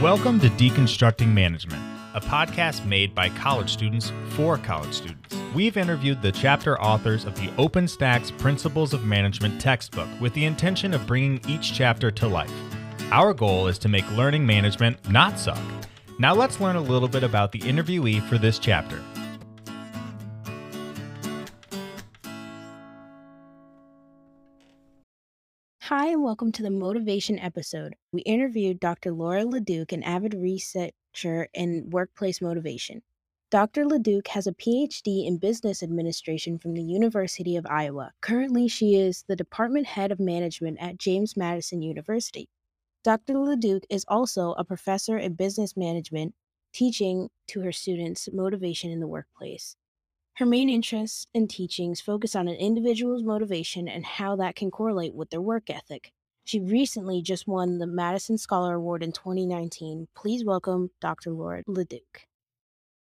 Welcome to Deconstructing Management, a podcast made by college students for college students. We've interviewed the chapter authors of the OpenStax Principles of Management textbook with the intention of bringing each chapter to life. Our goal is to make learning management not suck. Now let's learn a little bit about the interviewee for this chapter. Hi, and welcome to the Motivation episode. We interviewed Dr. Laura LeDuc, an avid researcher in workplace motivation. Dr. LeDuc has a PhD in business administration from the University of Iowa. Currently, she is the department head of management at James Madison University. Dr. LeDuc is also a professor in business management, teaching to her students motivation in the workplace. Her main interests and teachings focus on an individual's motivation and how that can correlate with their work ethic. She recently just won the Madison Scholar Award in 2019. Please welcome Dr. Laura LeDuc.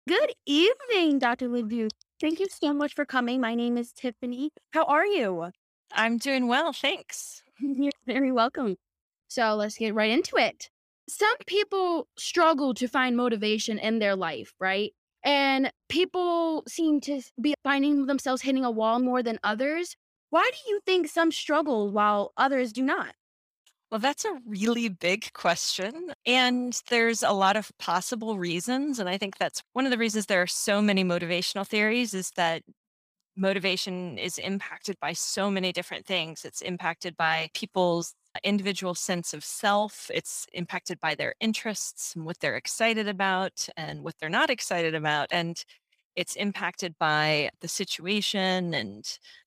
Good evening, Dr. LeDuc. Thank you so much for coming. My name is Tiffany. How are you? I'm doing well, thanks. You're very welcome. So let's get right into it. Some people struggle to find motivation in their life, right? And people seem to be finding themselves hitting a wall more than others. Why do you think some struggle while others do not? Well, that's a really big question. And there's a lot of possible reasons. And I think that's one of the reasons there are so many motivational theories is that motivation is impacted by so many different things. It's impacted by people's individual sense of self. It's impacted by their interests and what they're excited about and what they're not excited about. And it's impacted by the situation and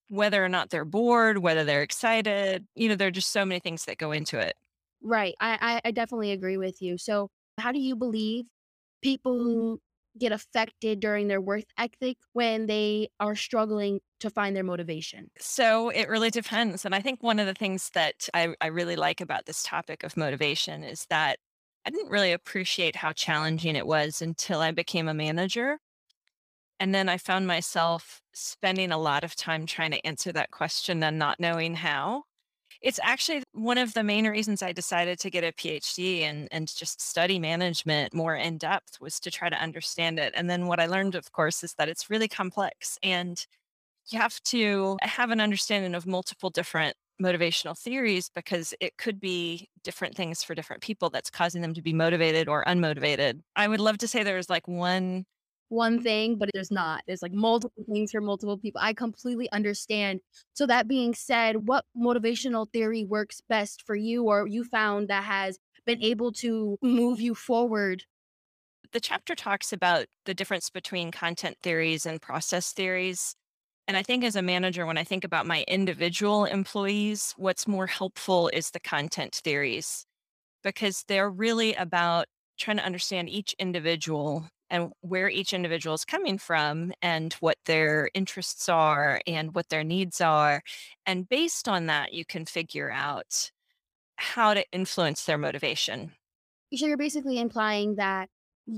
whether or not they're bored, whether they're excited. You know, there are just so many things that go into it. Right. I, I, definitely agree with you. So, how do you believe people mm-hmm. who get affected during their work ethic when they are struggling to find their motivation? So it really depends. And I think one of the things that I, I really like about this topic of motivation is that I didn't really appreciate how challenging it was until I became a manager. And then I found myself spending a lot of time trying to answer that question and not knowing how. It's actually one of the main reasons I decided to get a PhD and, and just study management more in depth was to try to understand it. And then what I learned, of course, is that it's really complex and you have to have an understanding of multiple different motivational theories because it could be different things for different people that's causing them to be motivated or unmotivated. I would love to say there's like one one thing, but there's not. There's like multiple things for multiple people. I completely understand. So, that being said, what motivational theory works best for you or you found that has been able to move you forward? The chapter talks about the difference between content theories and process theories. And I think as a manager, when I think about my individual employees, what's more helpful is the content theories because they're really about trying to understand each individual and where each individual is coming from and what their interests are and what their needs are. And based on that, you can figure out how to influence their motivation. So you're basically implying that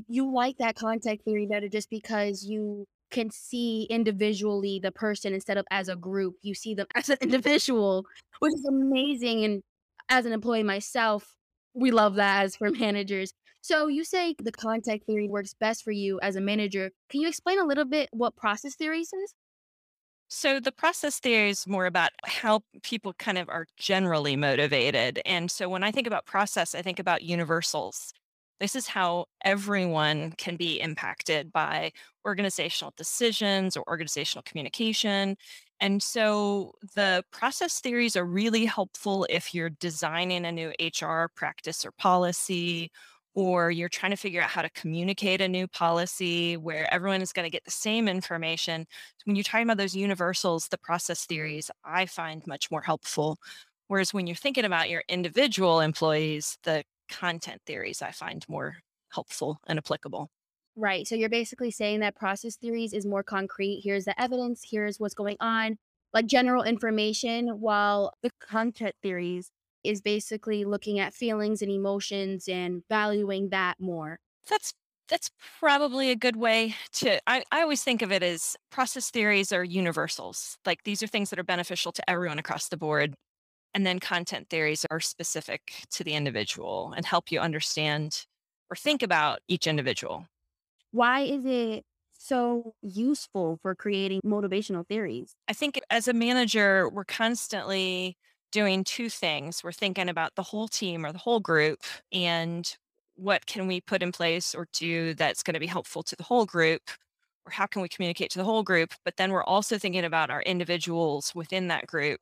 you like that content theory better just because you can see individually the person instead of as a group. You see them as an individual, which is amazing. And as an employee myself, we love that as for managers. So you say the content theory works best for you as a manager. Can you explain a little bit what process theories is? So the process theory is more about how people kind of are generally motivated. And so when I think about process, I think about universals. This is how everyone can be impacted by organizational decisions or organizational communication. And so the process theories are really helpful if you're designing a new HR practice or policy or you're trying to figure out how to communicate a new policy where everyone is going to get the same information. When you're talking about those universals, the process theories I find much more helpful. Whereas when you're thinking about your individual employees, the content theories I find more helpful and applicable. Right. So you're basically saying that process theories is more concrete. Here's the evidence, here's what's going on, like general information, while the content theories is basically looking at feelings and emotions and valuing that more. That's that's probably a good way to I, I always think of it as process theories are universals. Like these are things that are beneficial to everyone across the board. And then content theories are specific to the individual and help you understand or think about each individual. Why is it so useful for creating motivational theories? I think as a manager, we're constantly doing two things. We're thinking about the whole team or the whole group and what can we put in place or do that's going to be helpful to the whole group or how can we communicate to the whole group but then we're also thinking about our individuals within that group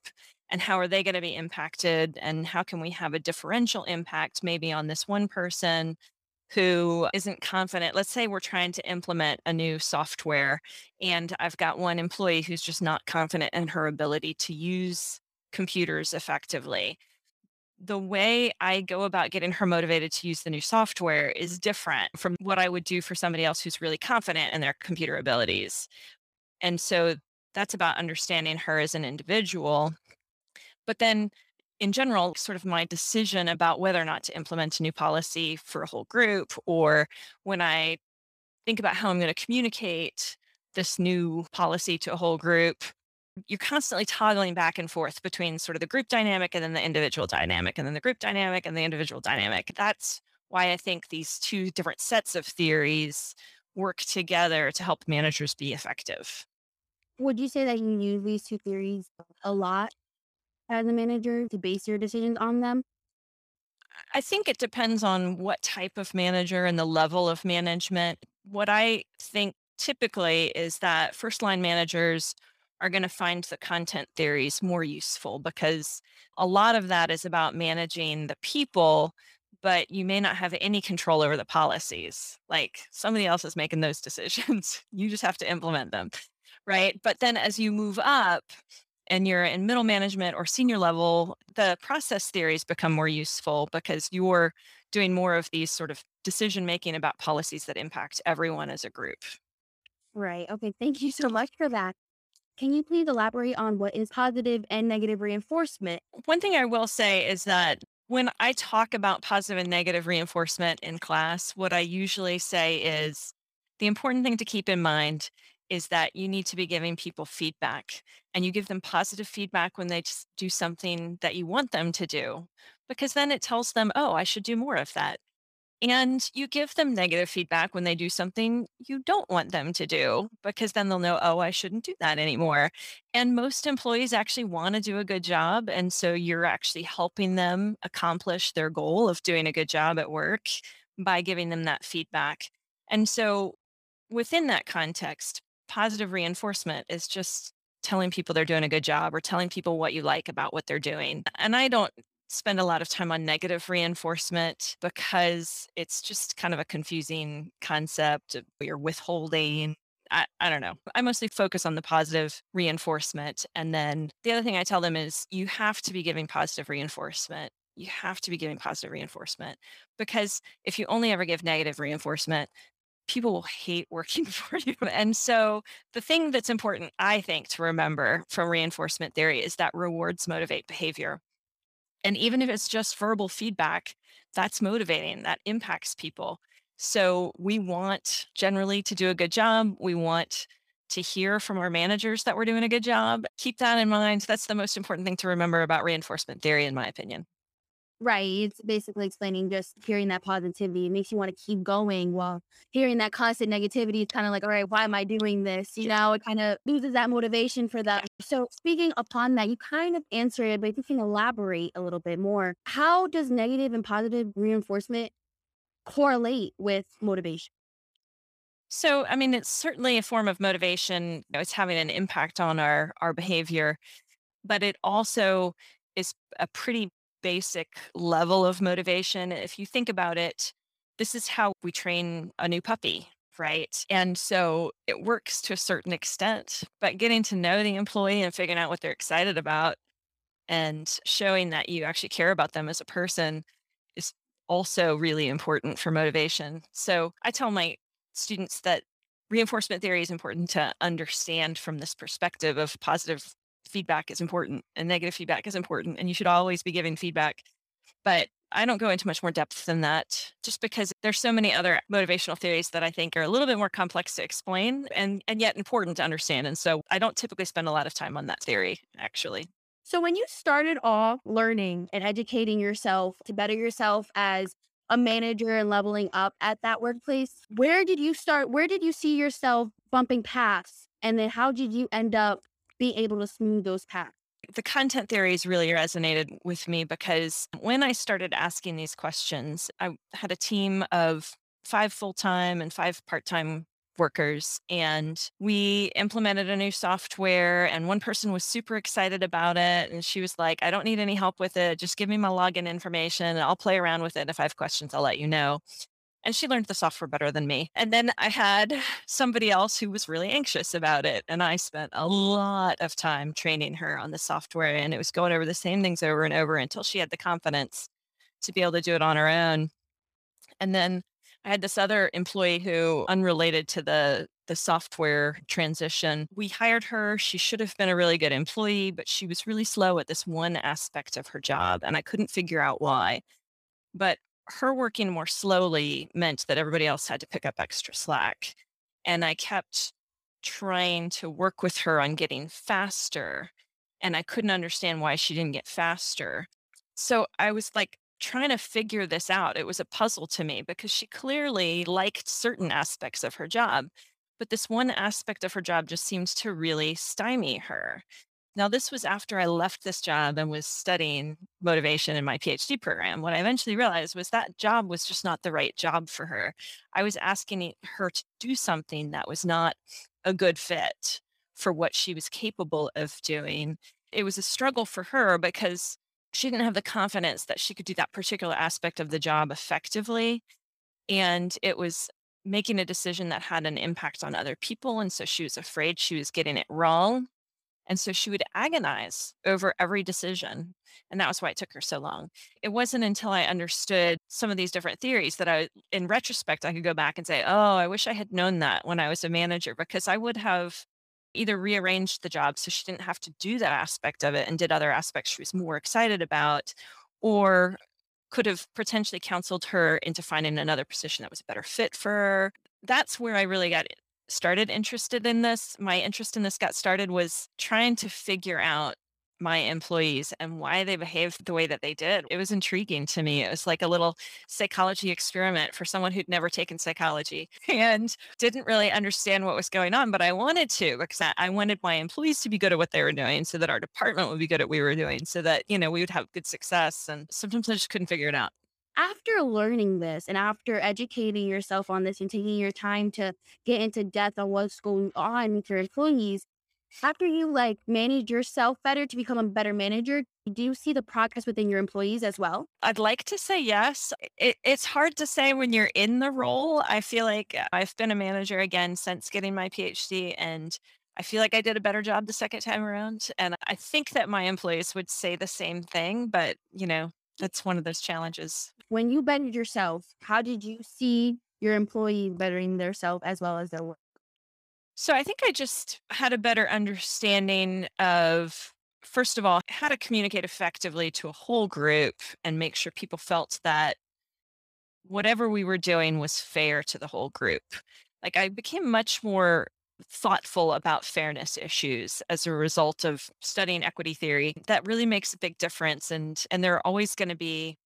and how are they going to be impacted and how can we have a differential impact maybe on this one person who isn't confident let's say we're trying to implement a new software and i've got one employee who's just not confident in her ability to use computers effectively the way I go about getting her motivated to use the new software is different from what I would do for somebody else who's really confident in their computer abilities. And so that's about understanding her as an individual. But then, in general, sort of my decision about whether or not to implement a new policy for a whole group, or when I think about how I'm going to communicate this new policy to a whole group, you're constantly toggling back and forth between sort of the group dynamic and then the individual dynamic and then the group dynamic and the individual dynamic. That's why I think these two different sets of theories work together to help managers be effective. Would you say that you use these two theories a lot as a manager to base your decisions on them? I think it depends on what type of manager and the level of management. What I think typically is that first line managers are going to find the content theories more useful because a lot of that is about managing the people, but you may not have any control over the policies. Like somebody else is making those decisions. you just have to implement them. Right. But then as you move up, and you're in middle management or senior level, the process theories become more useful because you're doing more of these sort of decision making about policies that impact everyone as a group. Right. Okay. Thank you so much for that. Can you please elaborate on what is positive and negative reinforcement? One thing I will say is that when I talk about positive and negative reinforcement in class, what I usually say mm-hmm. is the important thing to keep in mind is that you need to be giving people feedback and you give them positive feedback when they do something that you want them to do because then it tells them, oh, I should do more of that. And you give them negative feedback when they do something you don't want them to do, because then they'll know, oh, I shouldn't do that anymore. And most employees actually want to do a good job. And so you're actually helping them accomplish their goal of doing a good job at work by giving them that feedback. And so within that context, positive reinforcement is just telling people they're doing a good job or telling people what you like about what they're doing. And I don't spend a lot of time on negative reinforcement because it's just kind of a confusing concept. You're withholding. I, I don't know. I mostly focus on the positive reinforcement. And then the other thing I tell them is you have to be giving positive reinforcement. You have to be giving positive reinforcement because if you only ever give negative reinforcement, people will hate working for you. And so the thing that's important, I think, to remember from reinforcement theory is that rewards motivate behavior. And even if it's just verbal feedback, that's motivating, that impacts people. So we want generally to do a good job. We want to hear from our managers that we're doing a good job. Keep that in mind. That's the most important thing to remember about reinforcement theory, in my opinion. Right. It's basically explaining just hearing that positivity. It makes you want to keep going while hearing that constant negativity is kind of like, all right, why am I doing this? You know, it kind of loses that motivation for them. So speaking upon that, you kind of answered it, but if you can elaborate a little bit more, how does negative and positive reinforcement correlate with motivation? So, I mean, it's certainly a form of motivation. You know, it's having an impact on our our behavior, but it also is a pretty basic level of motivation. If you think about it, this is how we train a new puppy, right? And so it works to a certain extent, but getting to know the employee and figuring out what they're excited about and showing that you actually care about them as a person is also really important for motivation. So I tell my students that reinforcement theory is important to understand from this perspective of positive feedback is important and negative feedback is important and you should always be giving feedback but i don't go into much more depth than that just because there's so many other motivational theories that i think are a little bit more complex to explain and and yet important to understand and so i don't typically spend a lot of time on that theory actually so when you started off learning and educating yourself to better yourself as a manager and leveling up at that workplace. Where did you start? Where did you see yourself bumping paths? And then how did you end up being able to smooth those paths? The content theories really resonated with me because when I started asking these questions, I had a team of five full time and five part time workers and we implemented a new software and one person was super excited about it and she was like i don't need any help with it just give me my login information and i'll play around with it if i have questions i'll let you know and she learned the software better than me and then i had somebody else who was really anxious about it and i spent a lot of time training her on the software and it was going over the same things over and over until she had the confidence to be able to do it on her own and then I had this other employee who, unrelated to the the software transition, we hired her. She should have been a really good employee, but she was really slow at this one aspect of her job, and I couldn't figure out why. But her working more slowly meant that everybody else had to pick up extra slack. And I kept trying to work with her on getting faster, and I couldn't understand why she didn't get faster. So I was like, trying to figure this out. It was a puzzle to me because she clearly liked certain aspects of her job, but this one aspect of her job just seemed to really stymie her. Now, this was after I left this job and was studying motivation in my PhD program. What I eventually realized was that job was just not the right job for her. I was asking her to do something that was not a good fit for what she was capable of doing. It was a struggle for her because she didn't have the confidence that she could do that particular aspect of the job effectively. And it was making a decision that had an impact on other people. And so she was afraid she was getting it wrong. And so she would agonize over every decision. And that was why it took her so long. It wasn't until I understood some of these different theories that I, in retrospect, I could go back and say, oh, I wish I had known that when I was a manager, because I would have either rearranged the job so she didn't have to do that aspect of it and did other aspects she was more excited about, or could have potentially counseled her into finding another position that was a better fit for her. That's where I really got started interested in this. My interest in this got started was trying to figure out my employees and why they behaved the way that they did. It was intriguing to me. It was like a little psychology experiment for someone who'd never taken psychology and didn't really understand what was going on, but I wanted to because I wanted my employees to be good at what they were doing so that our department would be good at what we were doing so that, you know, we would have good success. And sometimes I just couldn't figure it out after learning this and after educating yourself on this and taking your time to get into depth on what's going on with your employees, after you like manage yourself better to become a better manager, do you see the progress within your employees as well? I'd like to say yes. It, it's hard to say when you're in the role. I feel like uh, I've been a manager again since getting my PhD, and I feel like I did a better job the second time around. And I think that my employees would say the same thing, but you know, that's one of those challenges. When you bettered yourself, how did you see your employees bettering themselves as well as their work? So I think I just had a better understanding of, first of all, how to communicate effectively to a whole group and make sure people felt that whatever we were doing was fair to the whole group. Like I became much more thoughtful about fairness issues as a result of studying equity theory that really makes a big difference and and there are always going to be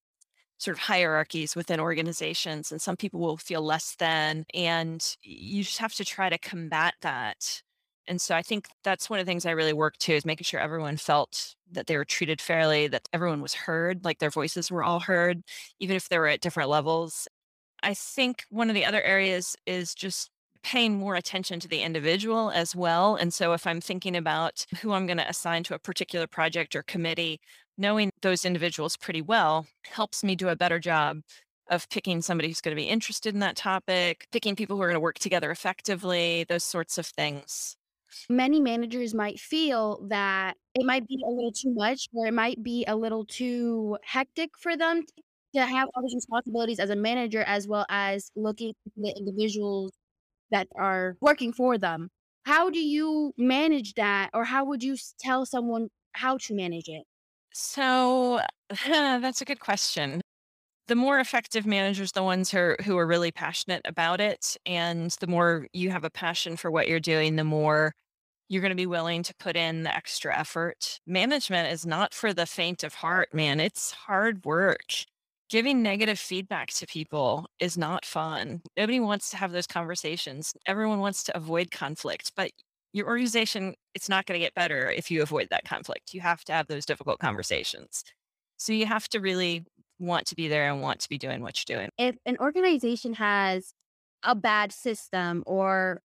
sort of hierarchies within organizations and some people will feel less than and you just have to try to combat that. And so i think that's one of the things i really worked to is making sure everyone felt that they were treated fairly that everyone was heard like their voices were all heard even if they were at different levels. I think one of the other areas is just paying more attention to the individual as well. And so if I'm thinking about who I'm going to assign to a particular project or committee, knowing those individuals pretty well helps me do a better job of picking somebody who's going to be interested in that topic, picking people who are going to work together effectively, those sorts of things. Many managers might feel that it might be a little too much or it might be a little too hectic for them to have all these responsibilities as a manager as well as looking at the individuals that are working for them. How do you manage that or how would you tell someone how to manage it? So that's a good question. The more effective managers, the ones who are, who are really passionate about it, and the more you have a passion for what you're doing, the more you're going to be willing to put in the extra effort. Management is not for the faint of heart, man. It's hard work. Giving negative feedback to people is not fun. Nobody wants to have those conversations. Everyone wants to avoid conflict, but your organization, it's not going to get better if you avoid that conflict. You have to have those difficult conversations. So you have to really want to be there and want to be doing what you're doing. If an organization has a bad system or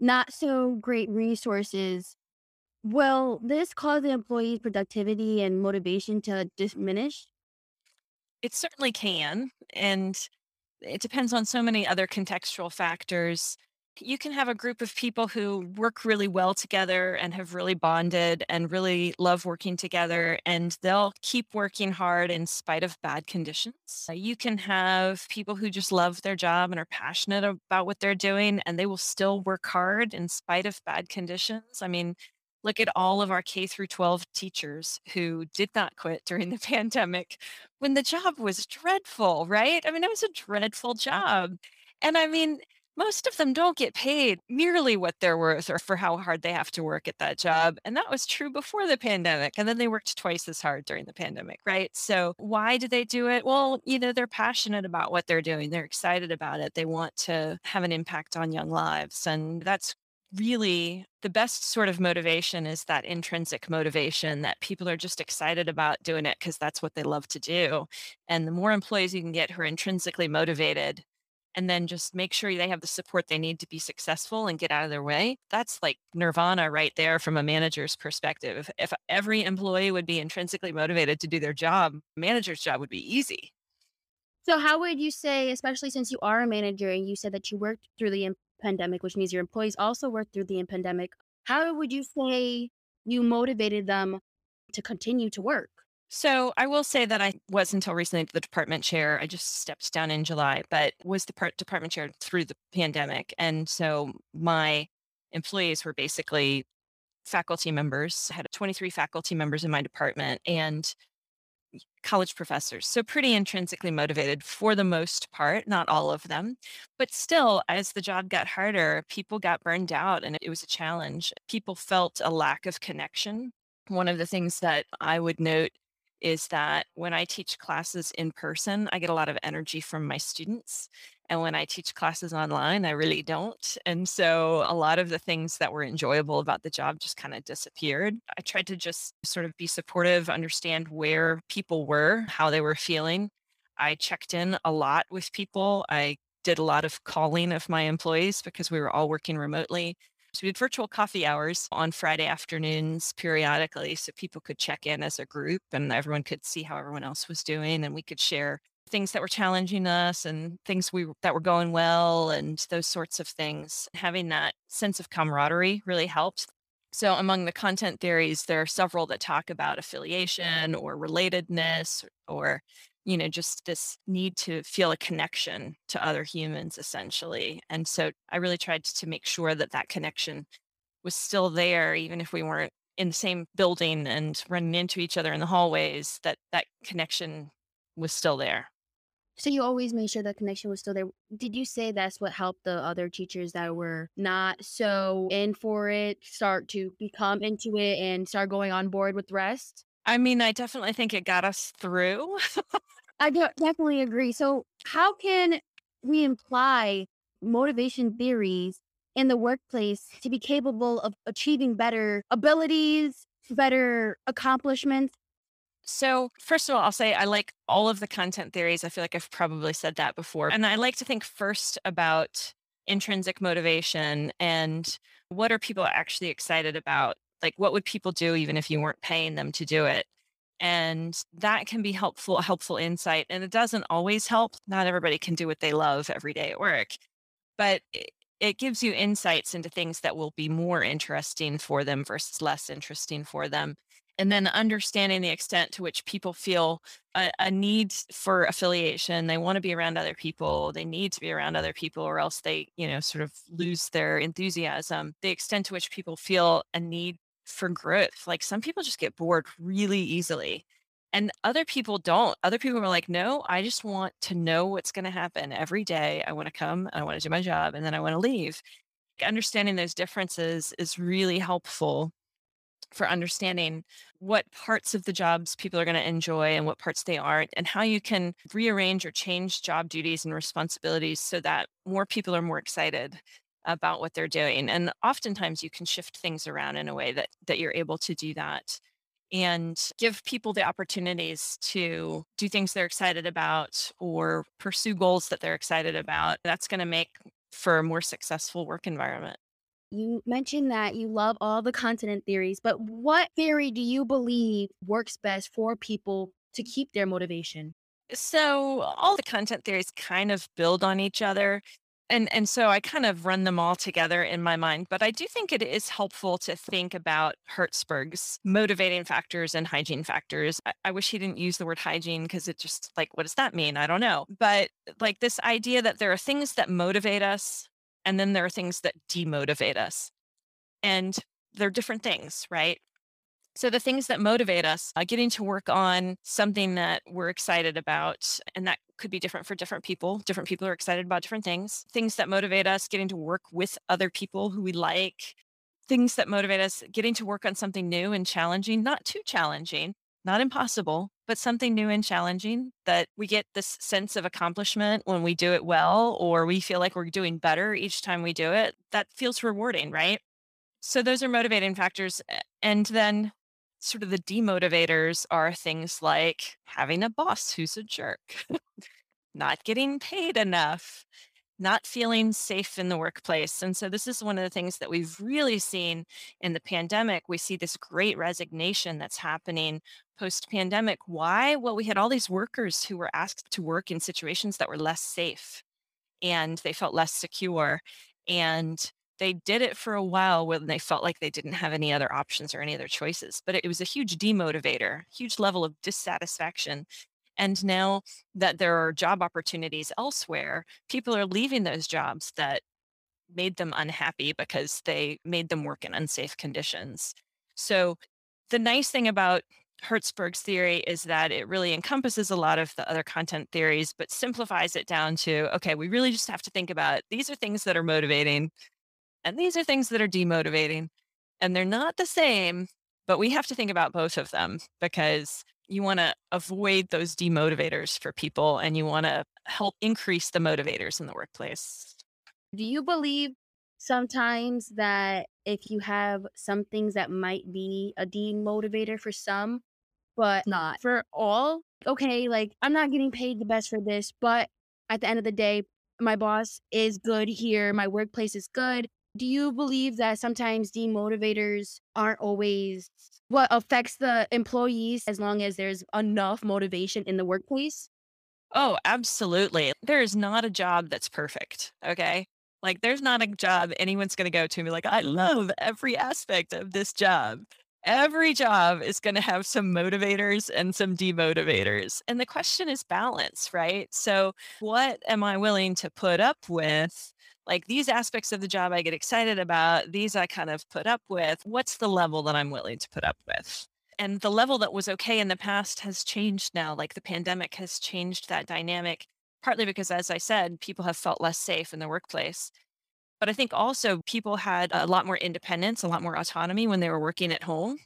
not so great resources, will this cause the employees' productivity and motivation to diminish? It certainly can. And it depends on so many other contextual factors. You can have a group of people who work really well together and have really bonded and really love working together, and they'll keep working hard in spite of bad conditions. Uh, You can have people who just love their job and are passionate about what they're doing, and they will still work hard in spite of bad conditions. I mean, look at all of our K through 12 teachers who did not quit during the pandemic when the job was dreadful, right? I mean, it was a dreadful job. And I mean, most of them don't get paid nearly what they're worth or for how hard they have to work at that job. And that was true before the pandemic. And then they worked twice as hard during the pandemic, right? So why do they do it? Well, you know, they're passionate about what they're doing, they're excited about it, they want to have an impact on young lives. And that's really the best sort of motivation is that intrinsic motivation that people are just excited about doing it because that's what they love to do. And the more employees you can get who are intrinsically motivated, and then just make sure they have the support they need to be successful and get out of their way. That's like nirvana right there from a manager's perspective. If, every employee would be intrinsically motivated to do their job, manager's job would be easy. So, how would you say, especially since you are a manager and you said that you worked through the pandemic, which means your employees also worked through the pandemic, how would you say you motivated them to continue to work? So I will say that I was until recently the department chair. I just stepped down in July, but was the part department chair through the pandemic. And so my employees were basically faculty members. I had 23 faculty members in my department and college professors. So pretty intrinsically motivated for the most part, not all of them. But still, as the job got harder, people got burned out and it was a challenge. People felt a lack of connection. One of the things that I would note is that when I teach classes in person, I get a lot of energy from my students. And when I teach classes online, I really don't. And so a lot of the things that were enjoyable about the job just kind of disappeared. I tried to just sort of be supportive, understand where people were, how they were feeling. I checked in a lot with people. I did a lot of calling of my employees because we were all working remotely. So we had virtual coffee hours on Friday afternoons periodically so people could check in as a group and everyone could see how everyone else was doing and we could share things that were challenging us and things we that were going well and those sorts of things. Having that sense of camaraderie really helped. So among the content theories there are several that talk about affiliation or relatedness or you know, just this need to feel a connection to other humans, essentially. And so I really tried to make sure that that connection was still there, even if we weren't in the same building and running into each other in the hallways, that that connection was still there. So you always made sure that connection was still there. Did you say that's what helped the other teachers that were not so in for it start to become into it and start going on board with the rest? I mean, I definitely think it got us through. I definitely agree. So, how can we imply motivation theories in the workplace to be capable of achieving better abilities, better accomplishments? So, first of all, I'll say I like all of the content theories. I feel like I've probably said that before. And I like to think first about intrinsic motivation and what are people actually excited about? Like, what would people do even if you weren't paying them to do it? And that can be helpful, helpful insight. And it doesn't always help. Not everybody can do what they love every day at work, but it, gives you insights into things that will be more interesting for them versus less interesting for them and then understanding the extent to which people feel a, a, need for affiliation they want to be around other people they need to be around other people or else they you know sort of lose their enthusiasm the extent to which people feel a need for growth like some people just get bored really easily and other people don't other people are like no i just want to know what's going to happen every day i want to come i want to do my job and then i want to leave. Understanding those differences is really helpful for understanding what parts of the jobs people are going to enjoy and what parts they aren't, and how you can rearrange or change job duties and responsibilities so that more people are more excited about what they're doing. And oftentimes you can shift things around in a way that that you're able to do that and give people the opportunities to do things they're excited about or pursue goals that they're excited about. That's going to make for a more successful work environment. You mentioned that you love all the content theories, but what theory do you believe works best for people to keep their motivation? So, all the content theories kind of build on each other and and so I kind of run them all together in my mind. But I do think it is helpful to think about Herzberg's motivating factors and hygiene factors. I, I wish he didn't use the word hygiene because it just like what does that mean? I don't know. But like this idea that there are things that motivate us, and then there are things that demotivate us, and they're different things, right? So, the things that motivate us, uh, getting to work on something that we're excited about, and that could be different for different people. Different people are excited about different things. Things that motivate us, getting to work with other people who we like. Things that motivate us, getting to work on something new and challenging, not too challenging, not impossible, but something new and challenging that we get this sense of accomplishment when we do it well, or we feel like we're doing better each time we do it. That feels rewarding, right? So, those are motivating factors. And then sort of the demotivators are things like having a boss who's a jerk, not getting paid enough, not feeling safe in the workplace. And so, this is one of the things that we've really seen in the pandemic. We see this great resignation that's happening post pandemic. Why? Well, we had all these workers who were asked to work in situations that were less safe and they felt less secure. And they did it for a while when they felt like they didn't have any other options or any other choices. But it was a huge demotivator, huge level of dissatisfaction. And now that there are job opportunities elsewhere, people are leaving those jobs that made them unhappy because they made them work in unsafe conditions. So the nice thing about Herzberg's theory is that it really encompasses a lot of the other content theories, but simplifies it down to okay, we really just have to think about these are things that are motivating. And these are things that are demotivating and they're not the same, but we have to think about both of them because you want to avoid those demotivators for people and you want to help increase the motivators in the workplace. Do you believe sometimes that if you have some things that might be a demotivator for some, but not for all, okay, like I'm not getting paid the best for this, but at the end of the day, my boss is good here, my workplace is good, do you believe that sometimes demotivators aren't always what affects the employees as long as there's enough motivation in the workplace? Oh, absolutely. There is not a job that's perfect. Okay. Like, there's not a job anyone's going to go to and be like, I love every aspect of this job. Every job is going to have some motivators and some demotivators. And the question is balance, right? So, what am I willing to put up with like these aspects of the job I get excited about, these I kind of put up with. What's the level that I'm willing to put up with? And the level that was okay in the past has changed now. Like the pandemic has changed that dynamic, partly because, as I said, people have felt less safe in the workplace. But I think also people had a lot more independence, a lot more autonomy when they were working at home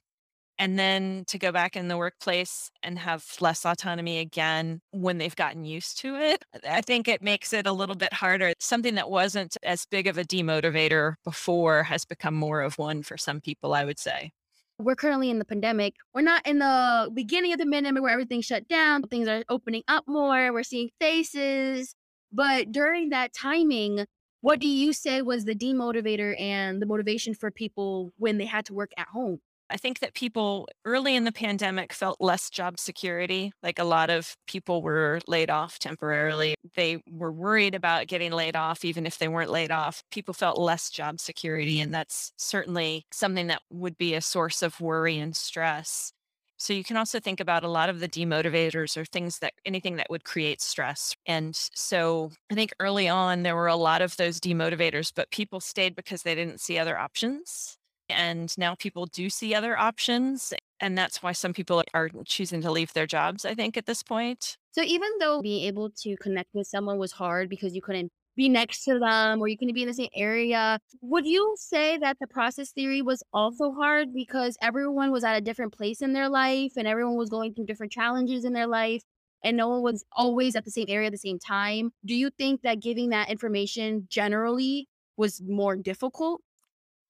and then to go back in the workplace and have less autonomy again when they've gotten used to it, uh, I think it makes it a little bit harder. Something that wasn't as big of a demotivator before has become more of one for some people, I would say. We're currently in the pandemic. We're not in the beginning of the pandemic where everything shut down. Things are opening up more. We're seeing faces. But during that timing, what do you say was the demotivator and the motivation for people when they had to work at home? I think that people early in the pandemic felt less job security. Like a lot of people were laid off temporarily. They were worried about getting laid off, even if they weren't laid off. People felt less job security. And that's certainly something that would be a source of worry and stress. So you can also think about a lot of the demotivators or things that anything that would create stress. And so I think early on there were a lot of those demotivators, but people stayed because they didn't see other options. And now people do see other options. And that's why some people are choosing to leave their jobs, I think, at this point. So even though being able to connect with someone was hard because you couldn't be next to them or you couldn't be in the same area. Would you say that the process theory was also hard because everyone was at a different place in their life and everyone was going through different challenges in their life and no one was always at the same area at the same time? Do you think that giving that information generally was more difficult?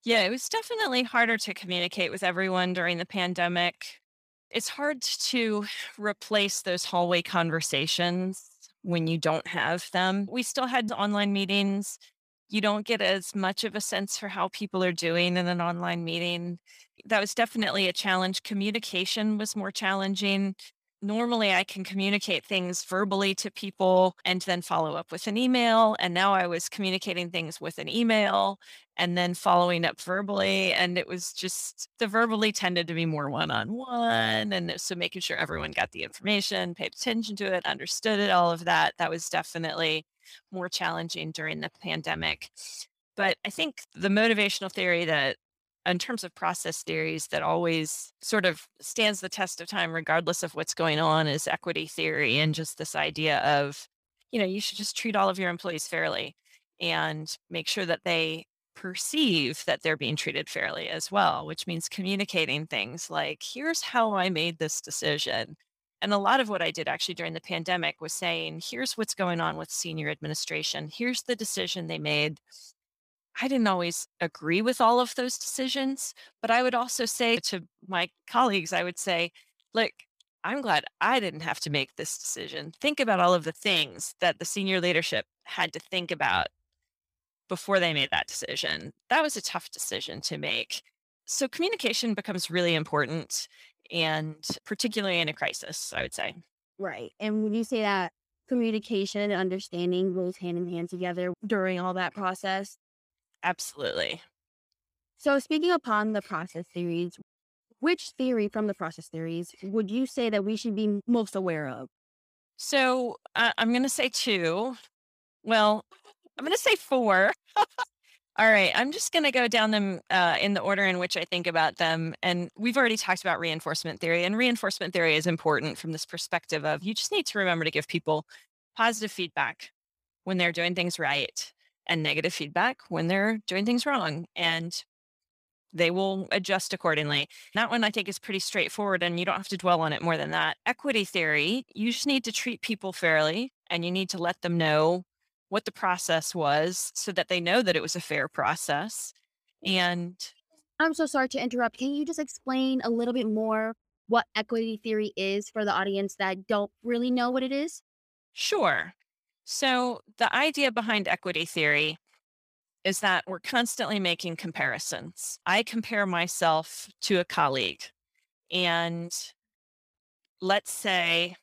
Yeah, it was definitely harder to communicate with everyone during the pandemic. It's hard to replace those hallway conversations when you don't have them. We still had online meetings. You don't get as much of a sense for how people are doing in an online meeting. That was definitely a challenge. Communication was more challenging normally I can communicate things verbally to people and then follow up with an email. And now I was communicating things with an email and then following up verbally. And it was just the verbally tended to be more one on one. And so making sure everyone got the information, paid attention to it, understood it, all of that, that was definitely more challenging during the pandemic. But I think the motivational theory that in terms of process theories that always sort of stands the test of time regardless of what's going on is equity theory and just this idea of you know you should just treat all of your employees fairly and make sure that they perceive that they're being treated fairly as well which means communicating things like here's how i made this decision. And a lot of what i did actually during the pandemic was saying here's what's going on with senior administration. Here's the decision they made I didn't always agree with all of those decisions, but I would also say to my colleagues, I would say, look, I'm glad I didn't have to make this decision. Think about all of the things that the senior leadership had to think about before they made that decision. That was a tough decision to make. So communication becomes really important and particularly in a crisis, I would say. Right. And when you say that communication and understanding goes hand in hand together during all that process, Absolutely. So, speaking upon the process theories, which theory from the process theories would you say that we should be most aware of? So, uh, I'm going to say two. Well, I'm going to say four. All right, I'm just going to go down them uh, in the order in which I think about them. And we've already talked about reinforcement theory, and reinforcement theory is important from this perspective of you just need to remember to give people positive feedback when they're doing things right and negative feedback when they're doing things wrong. And they will adjust accordingly. That one I think is pretty straightforward and you don't have to dwell on it more than that. Equity theory, you just need to treat people fairly and you need to let them know what the process was so that they know that it was a fair process. And I'm so sorry to interrupt. Can you just explain a little bit more what equity theory is for the audience that don't really know what it is? Sure. So, the idea behind equity theory is that we're constantly making comparisons. I compare myself to a colleague, and let's say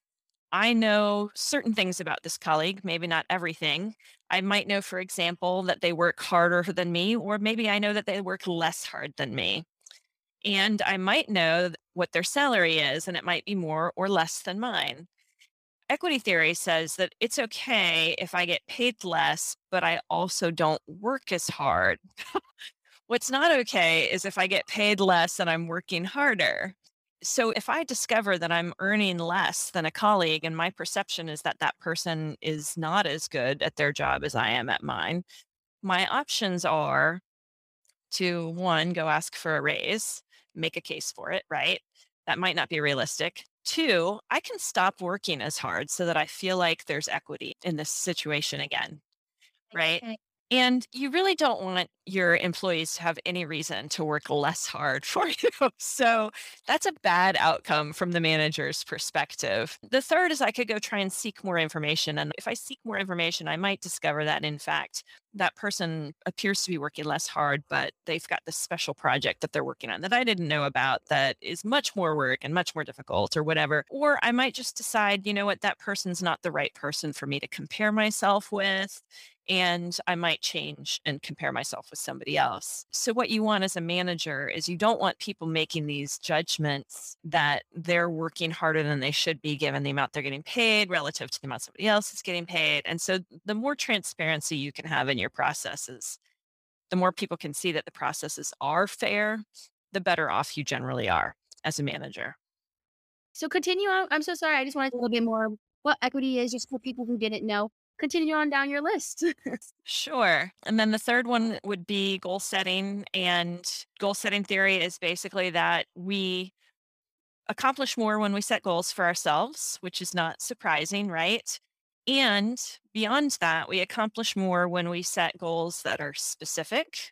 I know certain things about this colleague, maybe not everything. I might know, for example, that they work harder than me, or maybe I know that they work less hard than me. And I might know what their salary is, and it might be more or less than mine equity theory says that it's okay if I get paid less, but I also don't work as hard. What's not okay is if I get paid less and I'm working harder. So if I discover that I'm earning less than a colleague and my perception is that that person is not as good at their job as I am at mine, my options are to one, go ask for a raise, make a case for it, right? That might not be realistic. Two, I can stop working as hard so that I feel like there's equity in this situation again. Right. Okay. And you really don't want your employees to have any reason to work less hard for you. So that's a bad outcome from the manager's perspective. The third is I could go try and seek more information. And if I seek more information, I might discover that, in fact, that person appears to be working less hard, but they've got this special project that they're working on that I didn't know about that is much more work and much more difficult or whatever. Or I might just decide, you know what, that person's not the right person for me to compare myself with and I might change and compare myself with somebody else. So, what you want as a manager is you don't want people making these judgments that they're working harder than they should be given the amount they're getting paid relative to the amount somebody else is getting paid. And so, the more transparency you can have in your processes, the more people can see that the processes are fair, the better off you generally are as a manager. So, continue on. I'm so sorry. I just wanted a little bit more what equity is, just for people who didn't know continue on down your list. Sure. And then the third one would be goal setting. And goal setting theory is basically that we accomplish more when we set goals for ourselves, which is not surprising, right? And beyond that, we accomplish more when we set goals that are specific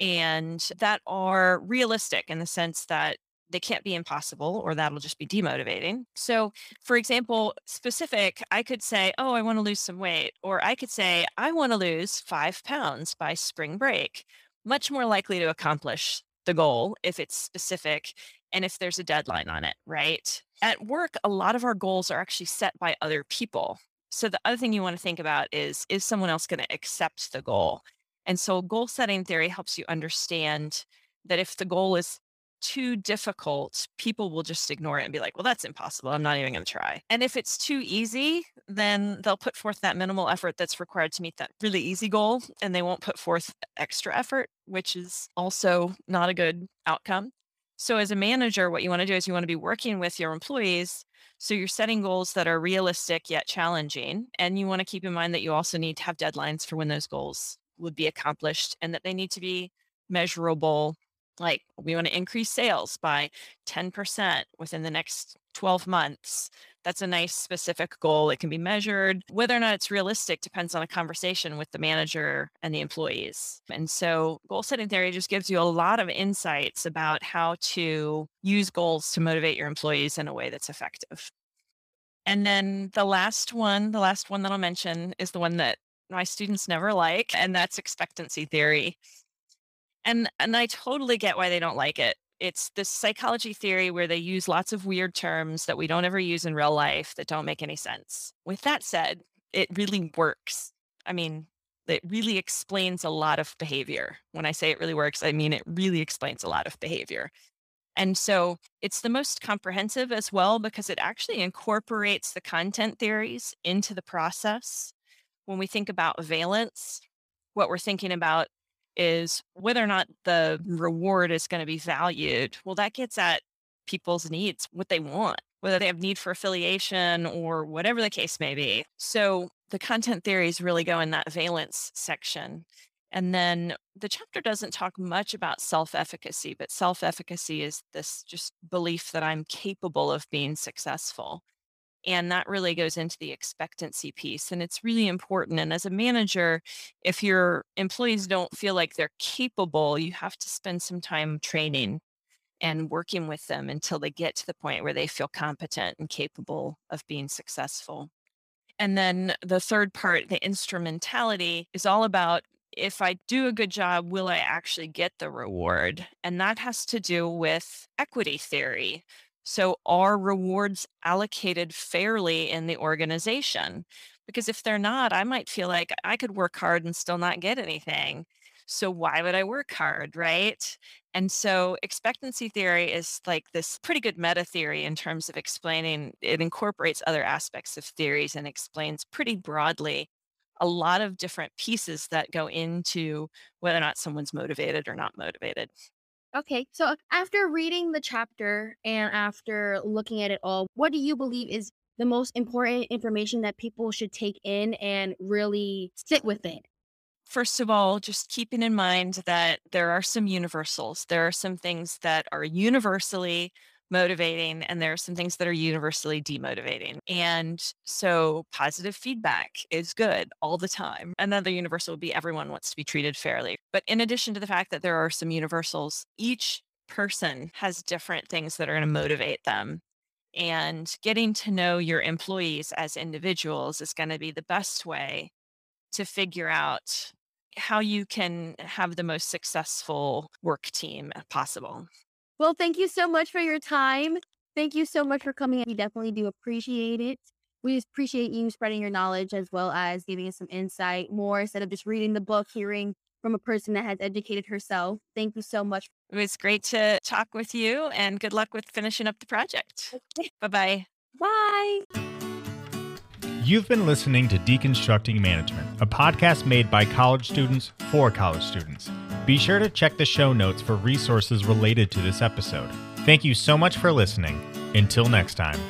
and that are realistic in the sense that they can't be impossible or that'll just be demotivating. So, for example, specific, I could say, Oh, I want to lose some weight. Or I could say, I want to lose five pounds by spring break. Much more likely to accomplish the goal if it's specific and if there's a deadline on it, right? At work, a lot of our goals are actually set by other people. So the other thing you want to think about is is someone else going to accept the goal? And so goal setting theory helps you understand that if the goal is too difficult, people will just ignore it and be like, well, that's impossible. I'm not even going to try. And if it's too easy, then they'll put forth that minimal effort that's required to meet that really easy goal and they won't put forth extra effort, which is also not a good outcome. So, as a manager, what you want to do is you want to be working with your employees. So, you're setting goals that are realistic yet challenging. And you want to keep in mind that you also need to have deadlines for when those goals would be accomplished and that they need to be measurable. Like, we want to increase sales by 10% within the next 12 months. That's a nice specific goal. It can be measured. Whether or not it's realistic depends on a conversation with the manager and the employees. And so, goal setting theory just gives you a lot of insights about how to use goals to motivate your employees in a way that's effective. And then the last one, the last one that I'll mention is the one that my students never like, and that's expectancy theory. And and I totally get why they don't like it it's this psychology theory where they use lots of weird terms that we don't ever use in real life that don't make any sense. With that said, it really works. I mean, it really explains a lot of behavior. When I say it really works, I mean it really explains a lot of behavior. And so it's the most comprehensive as well because it actually incorporates the content theories into the process. When we think about valence, what we're thinking about is whether or not the reward is going to be valued. Well, that gets at people's needs, what they want, whether they have need for affiliation or whatever the case may be. So the content theories really go in that valence section. And then the chapter doesn't talk much about self efficacy, but self efficacy is this just belief that I'm capable of being successful. And that really goes into the expectancy piece. And it's really important. And as a manager, if your employees don't feel like they're capable, you have to spend some time training and working with them until they get to the point where they feel competent and capable of being successful. And then the third part, the instrumentality, is all about if I do a good job, will I actually get the reward? And that has to do with equity theory. So, are rewards allocated fairly in the organization? Because if they're not, I might feel like I could work hard and still not get anything. So, why would I work hard? Right. And so, expectancy theory is like this pretty good meta theory in terms of explaining, it incorporates other aspects of theories and explains pretty broadly a lot of different pieces that go into whether or not someone's motivated or not motivated. Okay, so uh, after reading the chapter and after looking at it all, what do you believe is the most important information that people should take in and really sit with it? First of all, just keeping in mind that there are some universals. There are some things that are universally motivating and there are some things that are universally demotivating. And so positive feedback is good all the time. Another universal would be everyone wants to be treated fairly. But in addition to the fact that there are some universals, each person has different things that are going to motivate them. And getting to know your employees as individuals is going to be the best way to figure out how you can have the most successful work team possible. Well, thank you so much for your time. Thank you so much for coming. We definitely do appreciate it. We appreciate you spreading your knowledge as well as giving us some insight more instead of just reading the book, hearing from a person that has educated herself. Thank you so much. It was great to talk with you and good luck with finishing up the project. Bye-bye. Bye. You've been listening to Deconstructing Management, a podcast made by college students for college students. Be sure to check the show notes for resources related to this episode. Thank you so much for listening. Until next time.